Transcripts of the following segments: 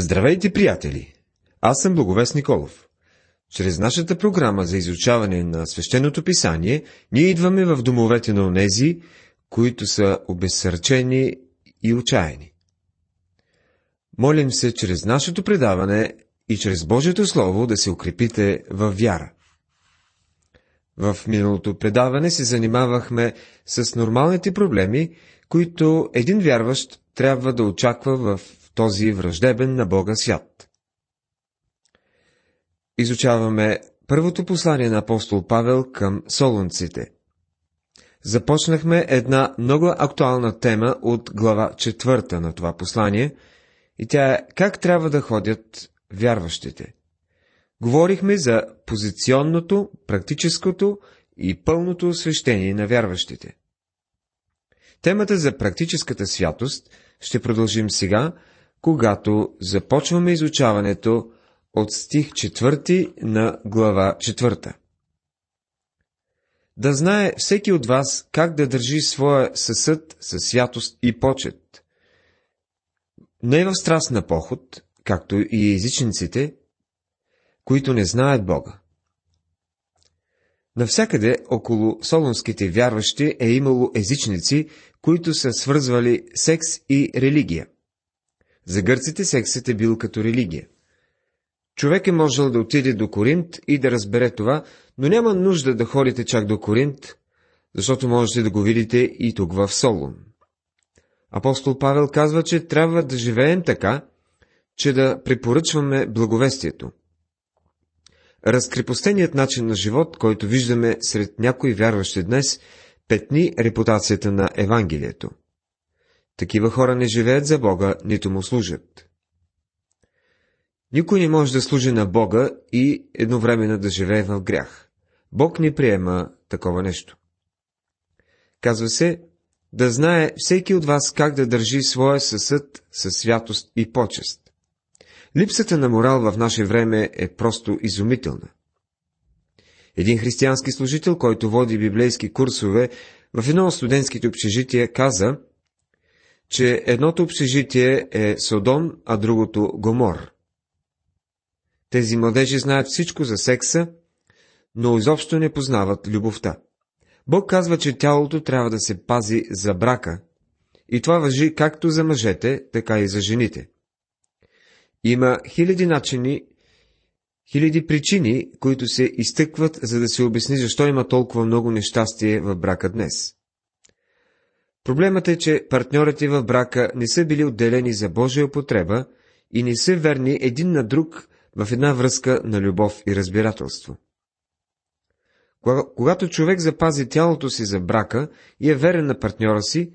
Здравейте, приятели! Аз съм Благовест Николов. Чрез нашата програма за изучаване на свещеното писание, ние идваме в домовете на онези, които са обезсърчени и отчаяни. Молим се чрез нашето предаване и чрез Божието Слово да се укрепите в вяра. В миналото предаване се занимавахме с нормалните проблеми, които един вярващ трябва да очаква в този враждебен на Бога свят. Изучаваме първото послание на апостол Павел към солунците. Започнахме една много актуална тема от глава четвърта на това послание и тя е как трябва да ходят вярващите. Говорихме за позиционното, практическото и пълното освещение на вярващите. Темата за практическата святост ще продължим сега, когато започваме изучаването от стих 4 на глава 4. Да знае всеки от вас как да държи своя съсъд със святост и почет. Не в страст на поход, както и езичниците, които не знаят Бога. Навсякъде около солонските вярващи е имало езичници, които са свързвали секс и религия. За гърците сексът е бил като религия. Човек е можел да отиде до Коринт и да разбере това, но няма нужда да ходите чак до Коринт, защото можете да го видите и тук в Солун. Апостол Павел казва, че трябва да живеем така, че да препоръчваме благовестието. Разкрепостеният начин на живот, който виждаме сред някои вярващи днес, петни репутацията на Евангелието. Такива хора не живеят за Бога, нито му служат. Никой не може да служи на Бога и едновременно да живее в грях. Бог не приема такова нещо. Казва се, да знае всеки от вас как да държи своя съсъд със святост и почест. Липсата на морал в наше време е просто изумителна. Един християнски служител, който води библейски курсове в едно от студентските общежития, каза, че едното общежитие е Содом, а другото Гомор. Тези младежи знаят всичко за секса, но изобщо не познават любовта. Бог казва, че тялото трябва да се пази за брака, и това въжи както за мъжете, така и за жените. Има хиляди начини, хиляди причини, които се изтъкват, за да се обясни защо има толкова много нещастие в брака днес. Проблемът е, че партньорите в брака не са били отделени за Божия употреба и не са верни един на друг в една връзка на любов и разбирателство. Когато човек запази тялото си за брака и е верен на партньора си,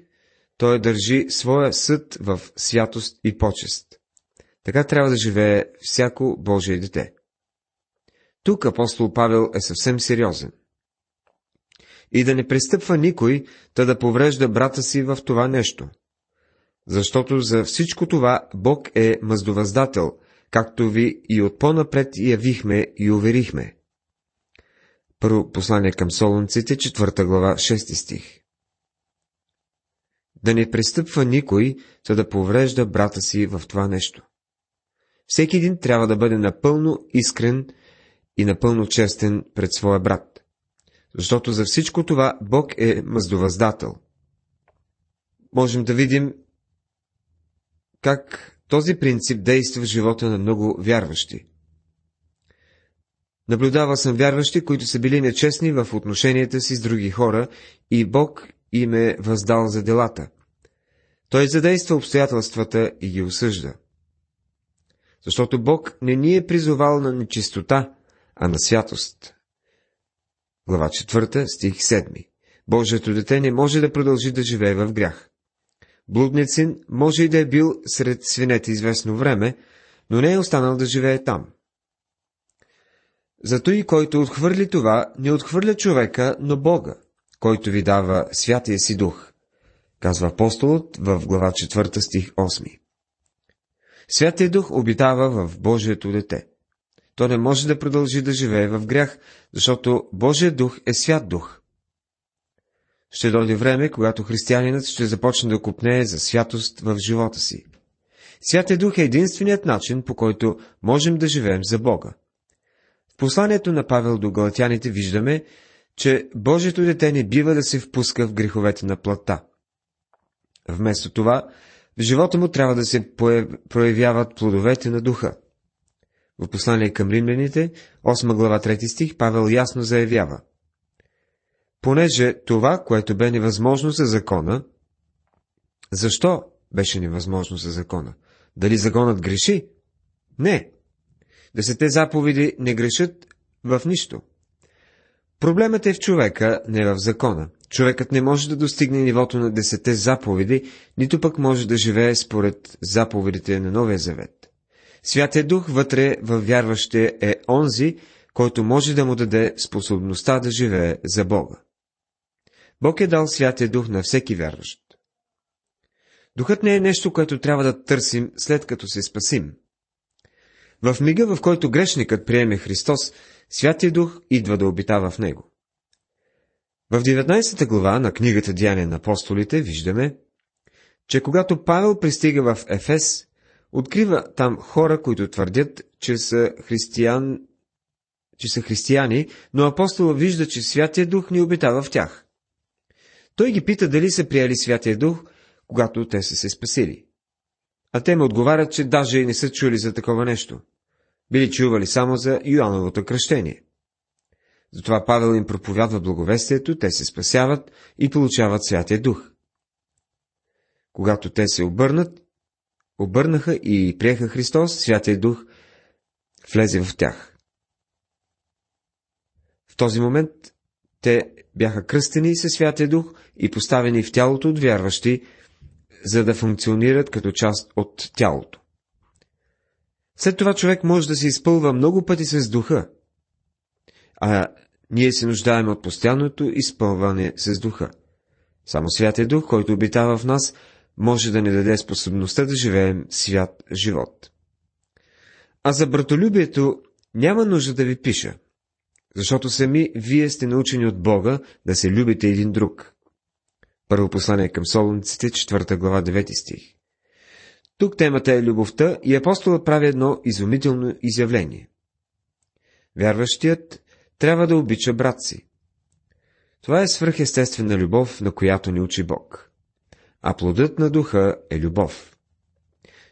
той държи своя съд в святост и почест. Така трябва да живее всяко Божие дете. Тук апостол Павел е съвсем сериозен. И да не пристъпва никой, та да поврежда брата си в това нещо. Защото за всичко това Бог е мъздовъздател, както ви и от по-напред явихме и уверихме. Първо послание към Солунците, 4 глава, 6 стих. Да не пристъпва никой, за да поврежда брата си в това нещо. Всеки един трябва да бъде напълно искрен и напълно честен пред своя брат. Защото за всичко това Бог е мъздовъздател. Можем да видим как този принцип действа в живота на много вярващи. Наблюдава съм вярващи, които са били нечестни в отношенията си с други хора и Бог им е въздал за делата. Той задейства обстоятелствата и ги осъжда защото Бог не ни е призовал на нечистота, а на святост. Глава 4, стих 7. Божието дете не може да продължи да живее в грях. Блудният син може и да е бил сред свинете известно време, но не е останал да живее там. Зато и който отхвърли това, не отхвърля човека, но Бога, който ви дава святия си дух, казва апостолът в глава 4 стих 8. Святия Дух обитава в Божието дете. То не може да продължи да живее в грях, защото Божия дух е свят дух. Ще дойде време, когато християнинът ще започне да купнее за святост в живота си. Святия Дух е единственият начин, по който можем да живеем за Бога. В посланието на Павел до галатяните виждаме, че Божието дете не бива да се впуска в греховете на плътта. Вместо това, в живота му трябва да се проявяват плодовете на духа. В послание към римляните, 8 глава 3 стих, Павел ясно заявява. Понеже това, което бе невъзможно за закона, защо беше невъзможно за закона? Дали законът греши? Не. Десете заповеди не грешат в нищо. Проблемът е в човека, не в закона. Човекът не може да достигне нивото на десете заповеди, нито пък може да живее според заповедите на Новия Завет. Святия Дух вътре в вярващия е онзи, който може да му даде способността да живее за Бога. Бог е дал Святия Дух на всеки вярващ. Духът не е нещо, което трябва да търсим след като се спасим. В мига, в който грешникът приеме Христос, Святия Дух идва да обитава в него. В 19 глава на книгата Дяне на апостолите виждаме, че когато Павел пристига в Ефес, открива там хора, които твърдят, че са, християн, че са християни, но апостола вижда, че Святия Дух не обитава в тях. Той ги пита дали са приели Святия Дух, когато те са се спасили. А те му отговарят, че даже и не са чули за такова нещо. Били чували само за Йоановото кръщение. Затова Павел им проповядва благовестието, те се спасяват и получават Святия Дух. Когато те се обърнат, обърнаха и приеха Христос, Святия Дух влезе в тях. В този момент те бяха кръстени със Святия Дух и поставени в тялото от вярващи, за да функционират като част от тялото. След това човек може да се изпълва много пъти с духа, а ние се нуждаем от постоянното изпълване с духа. Само Святия Дух, който обитава в нас, може да ни даде способността да живеем свят живот. А за братолюбието няма нужда да ви пиша, защото сами вие сте научени от Бога да се любите един друг. Първо послание към Солунците, 4 глава, 9 стих. Тук темата е любовта и апостолът прави едно изумително изявление. Вярващият трябва да обича брат си. Това е свръхестествена любов, на която ни учи Бог. А плодът на духа е любов.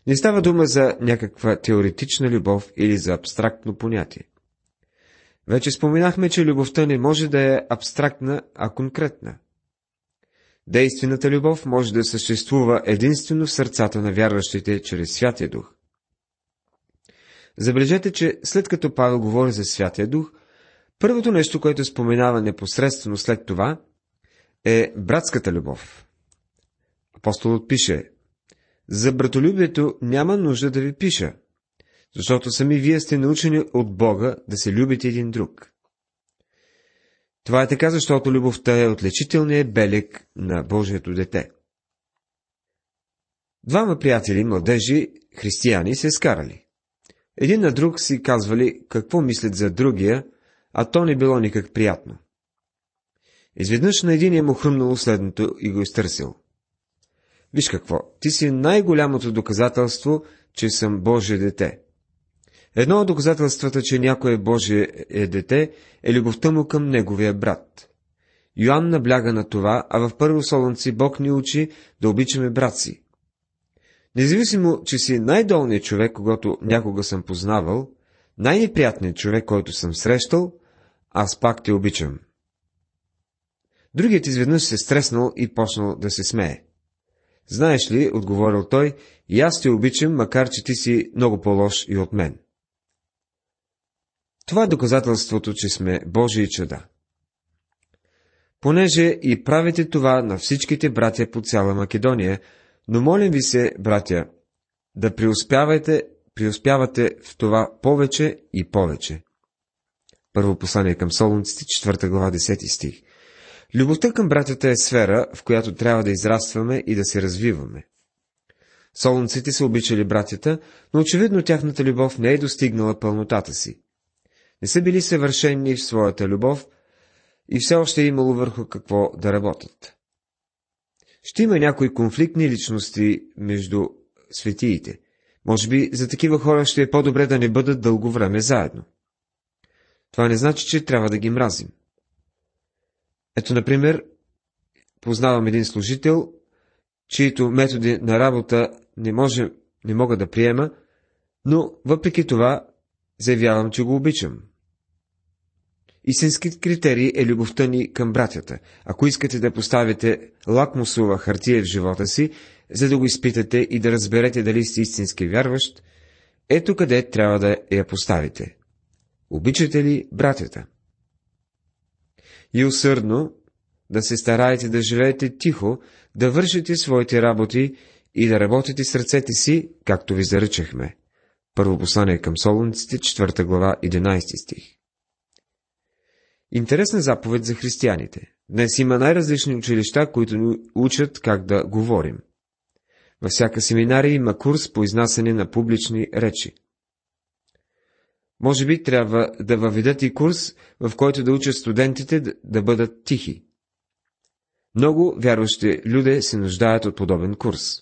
Не става дума за някаква теоретична любов или за абстрактно понятие. Вече споменахме, че любовта не може да е абстрактна, а конкретна. Действената любов може да съществува единствено в сърцата на вярващите чрез Святия Дух. Забележете, че след като Павел говори за Святия Дух, първото нещо, което споменава непосредствено след това, е братската любов. Апостолът пише, за братолюбието няма нужда да ви пиша, защото сами вие сте научени от Бога да се любите един друг. Това е така, защото любовта е отличителният белег на Божието дете. Двама приятели, младежи, християни, се скарали. Един на друг си казвали какво мислят за другия, а то не било никак приятно. Изведнъж на един е му хрумнало следното и го изтърсил. Виж какво, ти си най-голямото доказателство, че съм Божие дете. Едно от доказателствата, че някой е Божие е дете, е любовта му към неговия брат. Йоанн набляга на това, а в първо Солонци Бог ни учи да обичаме брат си. Независимо, че си най-долният човек, когато някога съм познавал, най-неприятният човек, който съм срещал, аз пак те обичам. Другият изведнъж се стреснал и почнал да се смее. Знаеш ли, отговорил той, и аз те обичам, макар че ти си много по-лош и от мен. Това е доказателството, че сме Божии чада. Понеже и правите това на всичките братя по цяла Македония, но молим ви се, братя, да преуспявате, преуспявате в това повече и повече. Първо послание към Солунците, 4 глава, 10 стих. Любовта към братята е сфера, в която трябва да израстваме и да се развиваме. Солунците са обичали братята, но очевидно тяхната любов не е достигнала пълнотата си не са били съвършени в своята любов и все още е имало върху какво да работят. Ще има някои конфликтни личности между светиите. Може би за такива хора ще е по-добре да не бъдат дълго време заедно. Това не значи, че трябва да ги мразим. Ето, например, познавам един служител, чието методи на работа не, може, не мога да приема, но въпреки това заявявам, че го обичам. Истински критерий е любовта ни към братята. Ако искате да поставите лакмусова хартия в живота си, за да го изпитате и да разберете дали сте истински вярващ, ето къде трябва да я поставите. Обичате ли братята? И усърдно да се стараете да живеете тихо, да вършите своите работи и да работите с ръцете си, както ви заръчахме. Първо послание към Солуниците, 4 глава, 11 стих. Интересна заповед за християните. Днес има най-различни училища, които ни учат как да говорим. Във всяка семинария има курс по изнасяне на публични речи. Може би трябва да въведат и курс, в който да учат студентите да бъдат тихи. Много вярващи люди се нуждаят от подобен курс.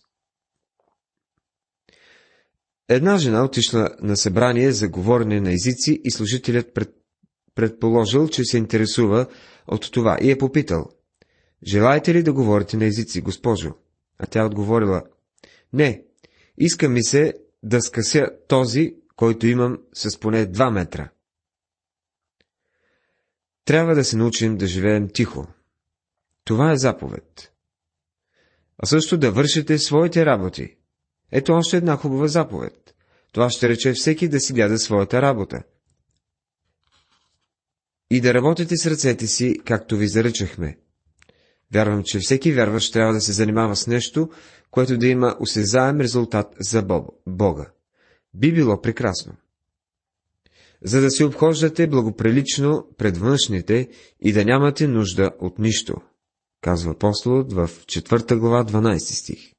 Една жена отишла на събрание за говорене на езици и служителят пред, предположил, че се интересува от това и е попитал. Желаете ли да говорите на езици, госпожо? А тя отговорила. Не, иска ми се да скъся този, който имам с поне 2 метра. Трябва да се научим да живеем тихо. Това е заповед. А също да вършите своите работи. Ето още една хубава заповед. Това ще рече всеки да си гледа своята работа. И да работите с ръцете си, както ви заръчахме. Вярвам, че всеки вярващ трябва да се занимава с нещо, което да има осезаем резултат за Бога. Би било прекрасно. За да се обхождате благоприлично пред външните и да нямате нужда от нищо, казва апостолът в 4 глава 12 стих.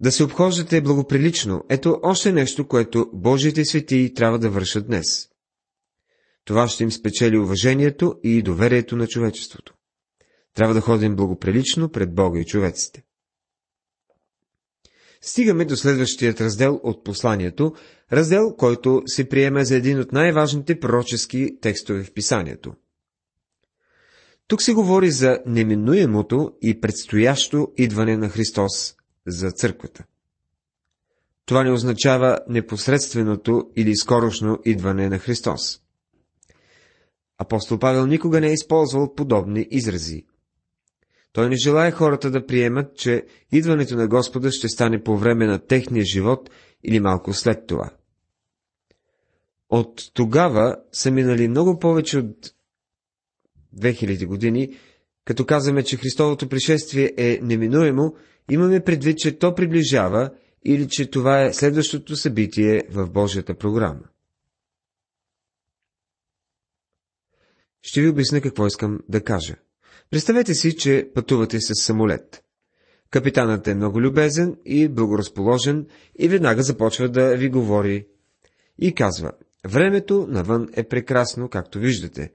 Да се обхождате благоприлично, ето още нещо, което Божиите светии трябва да вършат днес. Това ще им спечели уважението и доверието на човечеството. Трябва да ходим благоприлично пред Бога и човеците. Стигаме до следващият раздел от посланието, раздел, който се приема за един от най-важните пророчески текстове в писанието. Тук се говори за неминуемото и предстоящо идване на Христос за църквата. Това не означава непосредственото или скорошно идване на Христос. Апостол Павел никога не е използвал подобни изрази. Той не желая хората да приемат, че идването на Господа ще стане по време на техния живот или малко след това. От тогава са минали много повече от 2000 години, като казваме, че Христовото пришествие е неминуемо, имаме предвид, че то приближава или че това е следващото събитие в Божията програма. Ще ви обясня какво искам да кажа. Представете си, че пътувате с самолет. Капитанът е много любезен и благоразположен и веднага започва да ви говори и казва, времето навън е прекрасно, както виждате.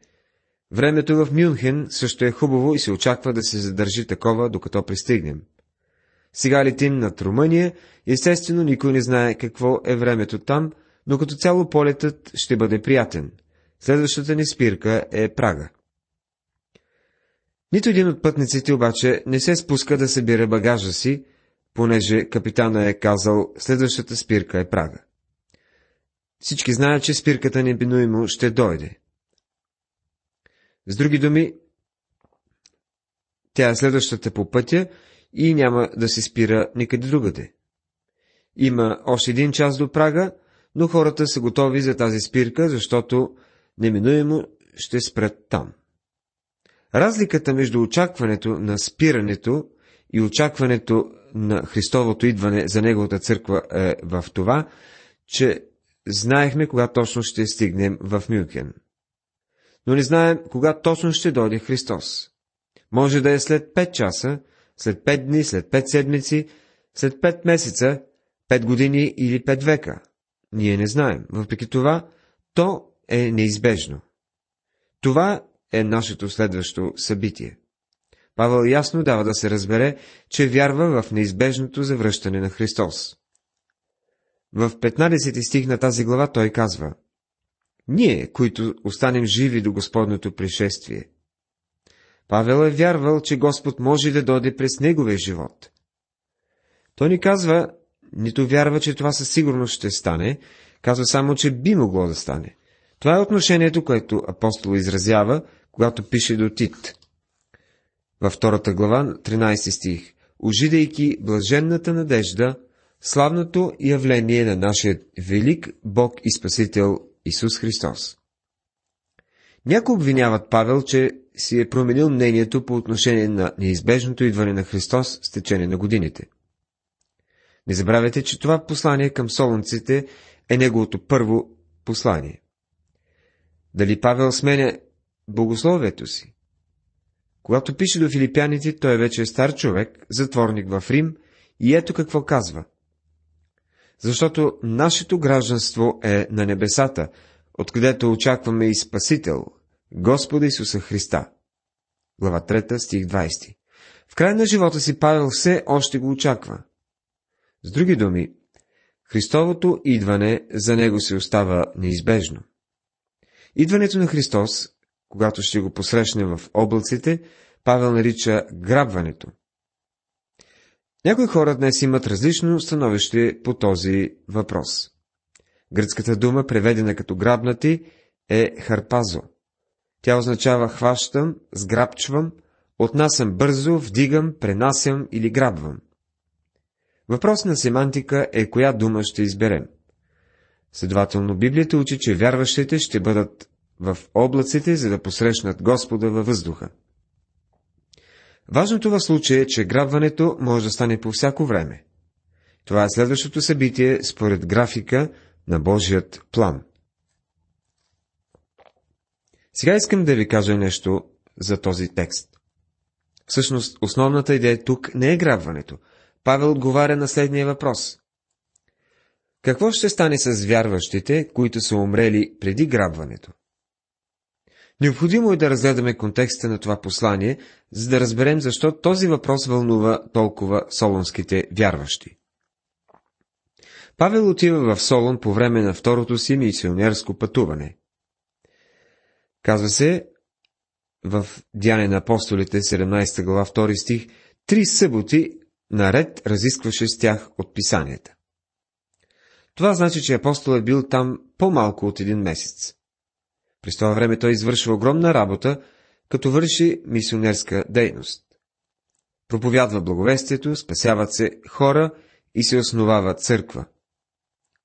Времето в Мюнхен също е хубаво и се очаква да се задържи такова, докато пристигнем. Сега летим над Румъния, естествено никой не знае какво е времето там, но като цяло полетът ще бъде приятен. Следващата ни спирка е Прага. Нито един от пътниците обаче не се спуска да събира багажа си, понеже капитана е казал, следващата спирка е Прага. Всички знаят, че спирката небинуемо ще дойде. С други думи, тя е следващата по пътя и няма да се спира никъде другаде. Има още един час до Прага, но хората са готови за тази спирка, защото неминуемо ще спрат там. Разликата между очакването на спирането и очакването на Христовото идване за Неговата църква е в това, че знаехме кога точно ще стигнем в Мюнхен. Но не знаем кога точно ще дойде Христос. Може да е след 5 часа, след 5 дни, след 5 седмици, след 5 месеца, 5 години или 5 века. Ние не знаем. Въпреки това, то е неизбежно. Това е нашето следващо събитие. Павел ясно дава да се разбере, че вярва в неизбежното завръщане на Христос. В 15 стих на тази глава той казва Ние, които останем живи до Господното пришествие. Павел е вярвал, че Господ може да дойде през неговия живот. Той ни казва, нито вярва, че това със сигурност ще стане, казва само, че би могло да стане. Това е отношението, което апостол изразява, когато пише до Тит. Във втората глава, 13 стих. Ожидайки блаженната надежда, славното явление на нашия велик Бог и Спасител Исус Христос. Някои обвиняват Павел, че си е променил мнението по отношение на неизбежното идване на Христос с течение на годините. Не забравяйте, че това послание към солунците е неговото първо послание. Дали Павел сменя богословието си? Когато пише до филипяните, той вече е стар човек, затворник в Рим, и ето какво казва. Защото нашето гражданство е на небесата, откъдето очакваме и Спасител, Господа Исуса Христа. Глава 3, стих 20. В край на живота си Павел все още го очаква. С други думи, Христовото идване за него се остава неизбежно. Идването на Христос, когато ще го посрещне в облаците, Павел нарича грабването. Някои хора днес имат различно становище по този въпрос. Гръцката дума, преведена като грабнати, е харпазо. Тя означава хващам, сграбчвам, отнасям бързо, вдигам, пренасям или грабвам. Въпрос на семантика е коя дума ще изберем. Следователно, Библията учи, че вярващите ще бъдат в облаците, за да посрещнат Господа във въздуха. Важното в случая е, че грабването може да стане по всяко време. Това е следващото събитие според графика на Божият план. Сега искам да ви кажа нещо за този текст. Всъщност, основната идея тук не е грабването. Павел отговаря на следния въпрос. Какво ще стане с вярващите, които са умрели преди грабването? Необходимо е да разгледаме контекста на това послание, за да разберем защо този въпрос вълнува толкова солонските вярващи. Павел отива в Солон по време на второто си мисионерско пътуване. Казва се в Дяне на апостолите, 17 глава, 2 стих, три съботи наред разискваше с тях от писанията. Това значи, че апостол е бил там по-малко от един месец. През това време той извършва огромна работа, като върши мисионерска дейност. Проповядва благовестието, спасяват се хора и се основава църква.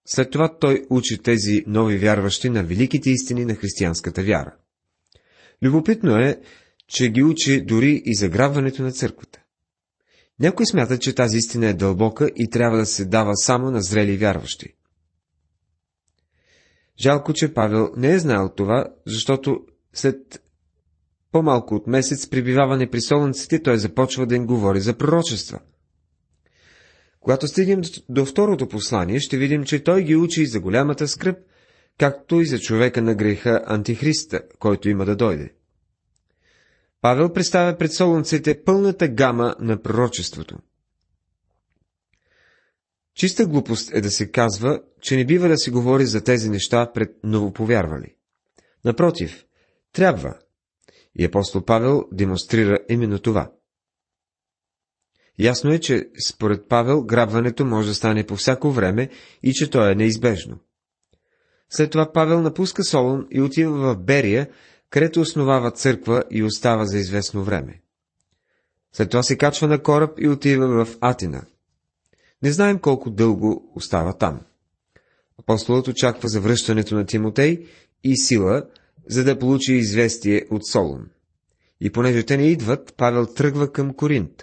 След това той учи тези нови вярващи на великите истини на християнската вяра. Любопитно е, че ги учи дори и заграбването на църквата. Някой смята, че тази истина е дълбока и трябва да се дава само на зрели вярващи. Жалко, че Павел не е знаел това, защото след по-малко от месец прибиваване при солнците, той започва да им говори за пророчества. Когато стигнем до второто послание, ще видим, че той ги учи за голямата скръп, както и за човека на греха Антихриста, който има да дойде. Павел представя пред солунците пълната гама на пророчеството. Чиста глупост е да се казва, че не бива да се говори за тези неща пред новоповярвали. Напротив, трябва. И апостол Павел демонстрира именно това. Ясно е, че според Павел грабването може да стане по всяко време и че то е неизбежно. След това Павел напуска Солон и отива в Берия, където основава църква и остава за известно време. След това се качва на кораб и отива в Атина. Не знаем колко дълго остава там. Апостолът очаква завръщането на Тимотей и сила, за да получи известие от Солун. И понеже те не идват, Павел тръгва към Коринт.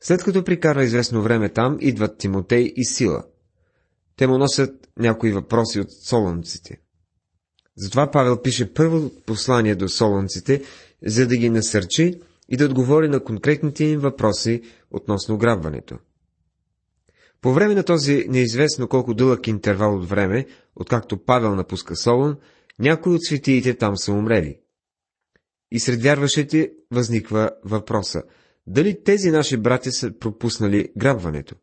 След като прикара известно време там, идват Тимотей и Сила. Те му носят някои въпроси от солонците. Затова Павел пише първо послание до солонците, за да ги насърчи и да отговори на конкретните им въпроси относно грабването. По време на този неизвестно колко дълъг интервал от време, откакто Павел напуска Солон, някои от светиите там са умрели. И сред вярващите възниква въпроса, дали тези наши братя са пропуснали грабването?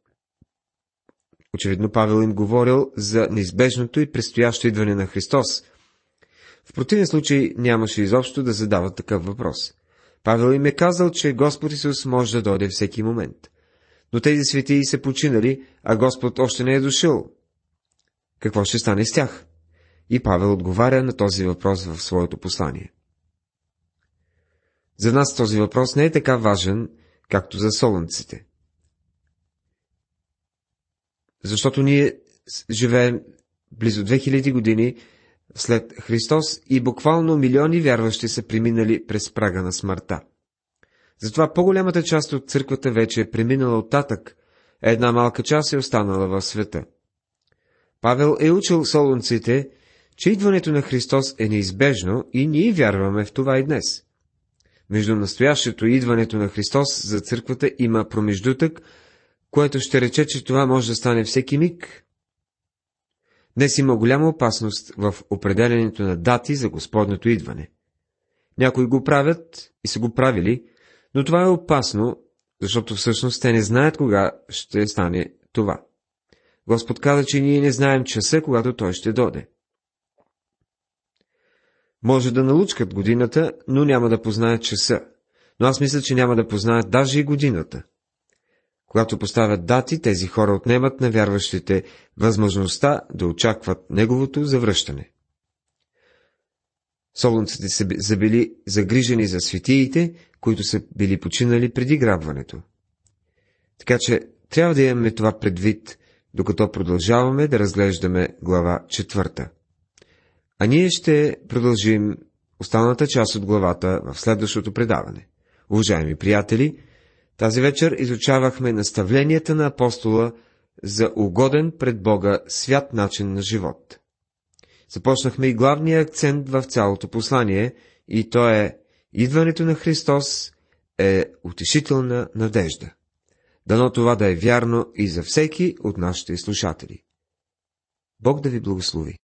Очевидно Павел им говорил за неизбежното и предстоящо идване на Христос. В противен случай нямаше изобщо да задават такъв въпрос. Павел им е казал, че Господ Исус може да дойде всеки момент. Но тези светии са починали, а Господ още не е дошъл. Какво ще стане с тях? И Павел отговаря на този въпрос в своето послание. За нас този въпрос не е така важен, както за солунците. Защото ние живеем близо 2000 години след Христос и буквално милиони вярващи са преминали през прага на смъртта. Затова по-голямата част от църквата вече е преминала оттатък, а една малка част е останала в света. Павел е учил солунците, че идването на Христос е неизбежно и ние вярваме в това и днес. Между настоящето и идването на Христос за църквата има промеждутък, което ще рече, че това може да стане всеки миг. Днес има голяма опасност в определенето на дати за Господното идване. Някои го правят и са го правили, но това е опасно, защото всъщност те не знаят кога ще стане това. Господ каза, че ние не знаем часа, когато Той ще доде. Може да налучкат годината, но няма да познаят часа. Но аз мисля, че няма да познаят даже и годината. Когато поставят дати, тези хора отнемат на вярващите възможността да очакват неговото завръщане. Солунците са били загрижени за светиите, които са били починали преди грабването. Така че трябва да имаме това предвид, докато продължаваме да разглеждаме глава четвърта. А ние ще продължим останалата част от главата в следващото предаване. Уважаеми приятели, тази вечер изучавахме наставленията на апостола за угоден пред Бога свят начин на живот. Започнахме и главния акцент в цялото послание, и то е идването на Христос е утешителна надежда. Дано това да е вярно и за всеки от нашите слушатели. Бог да ви благослови.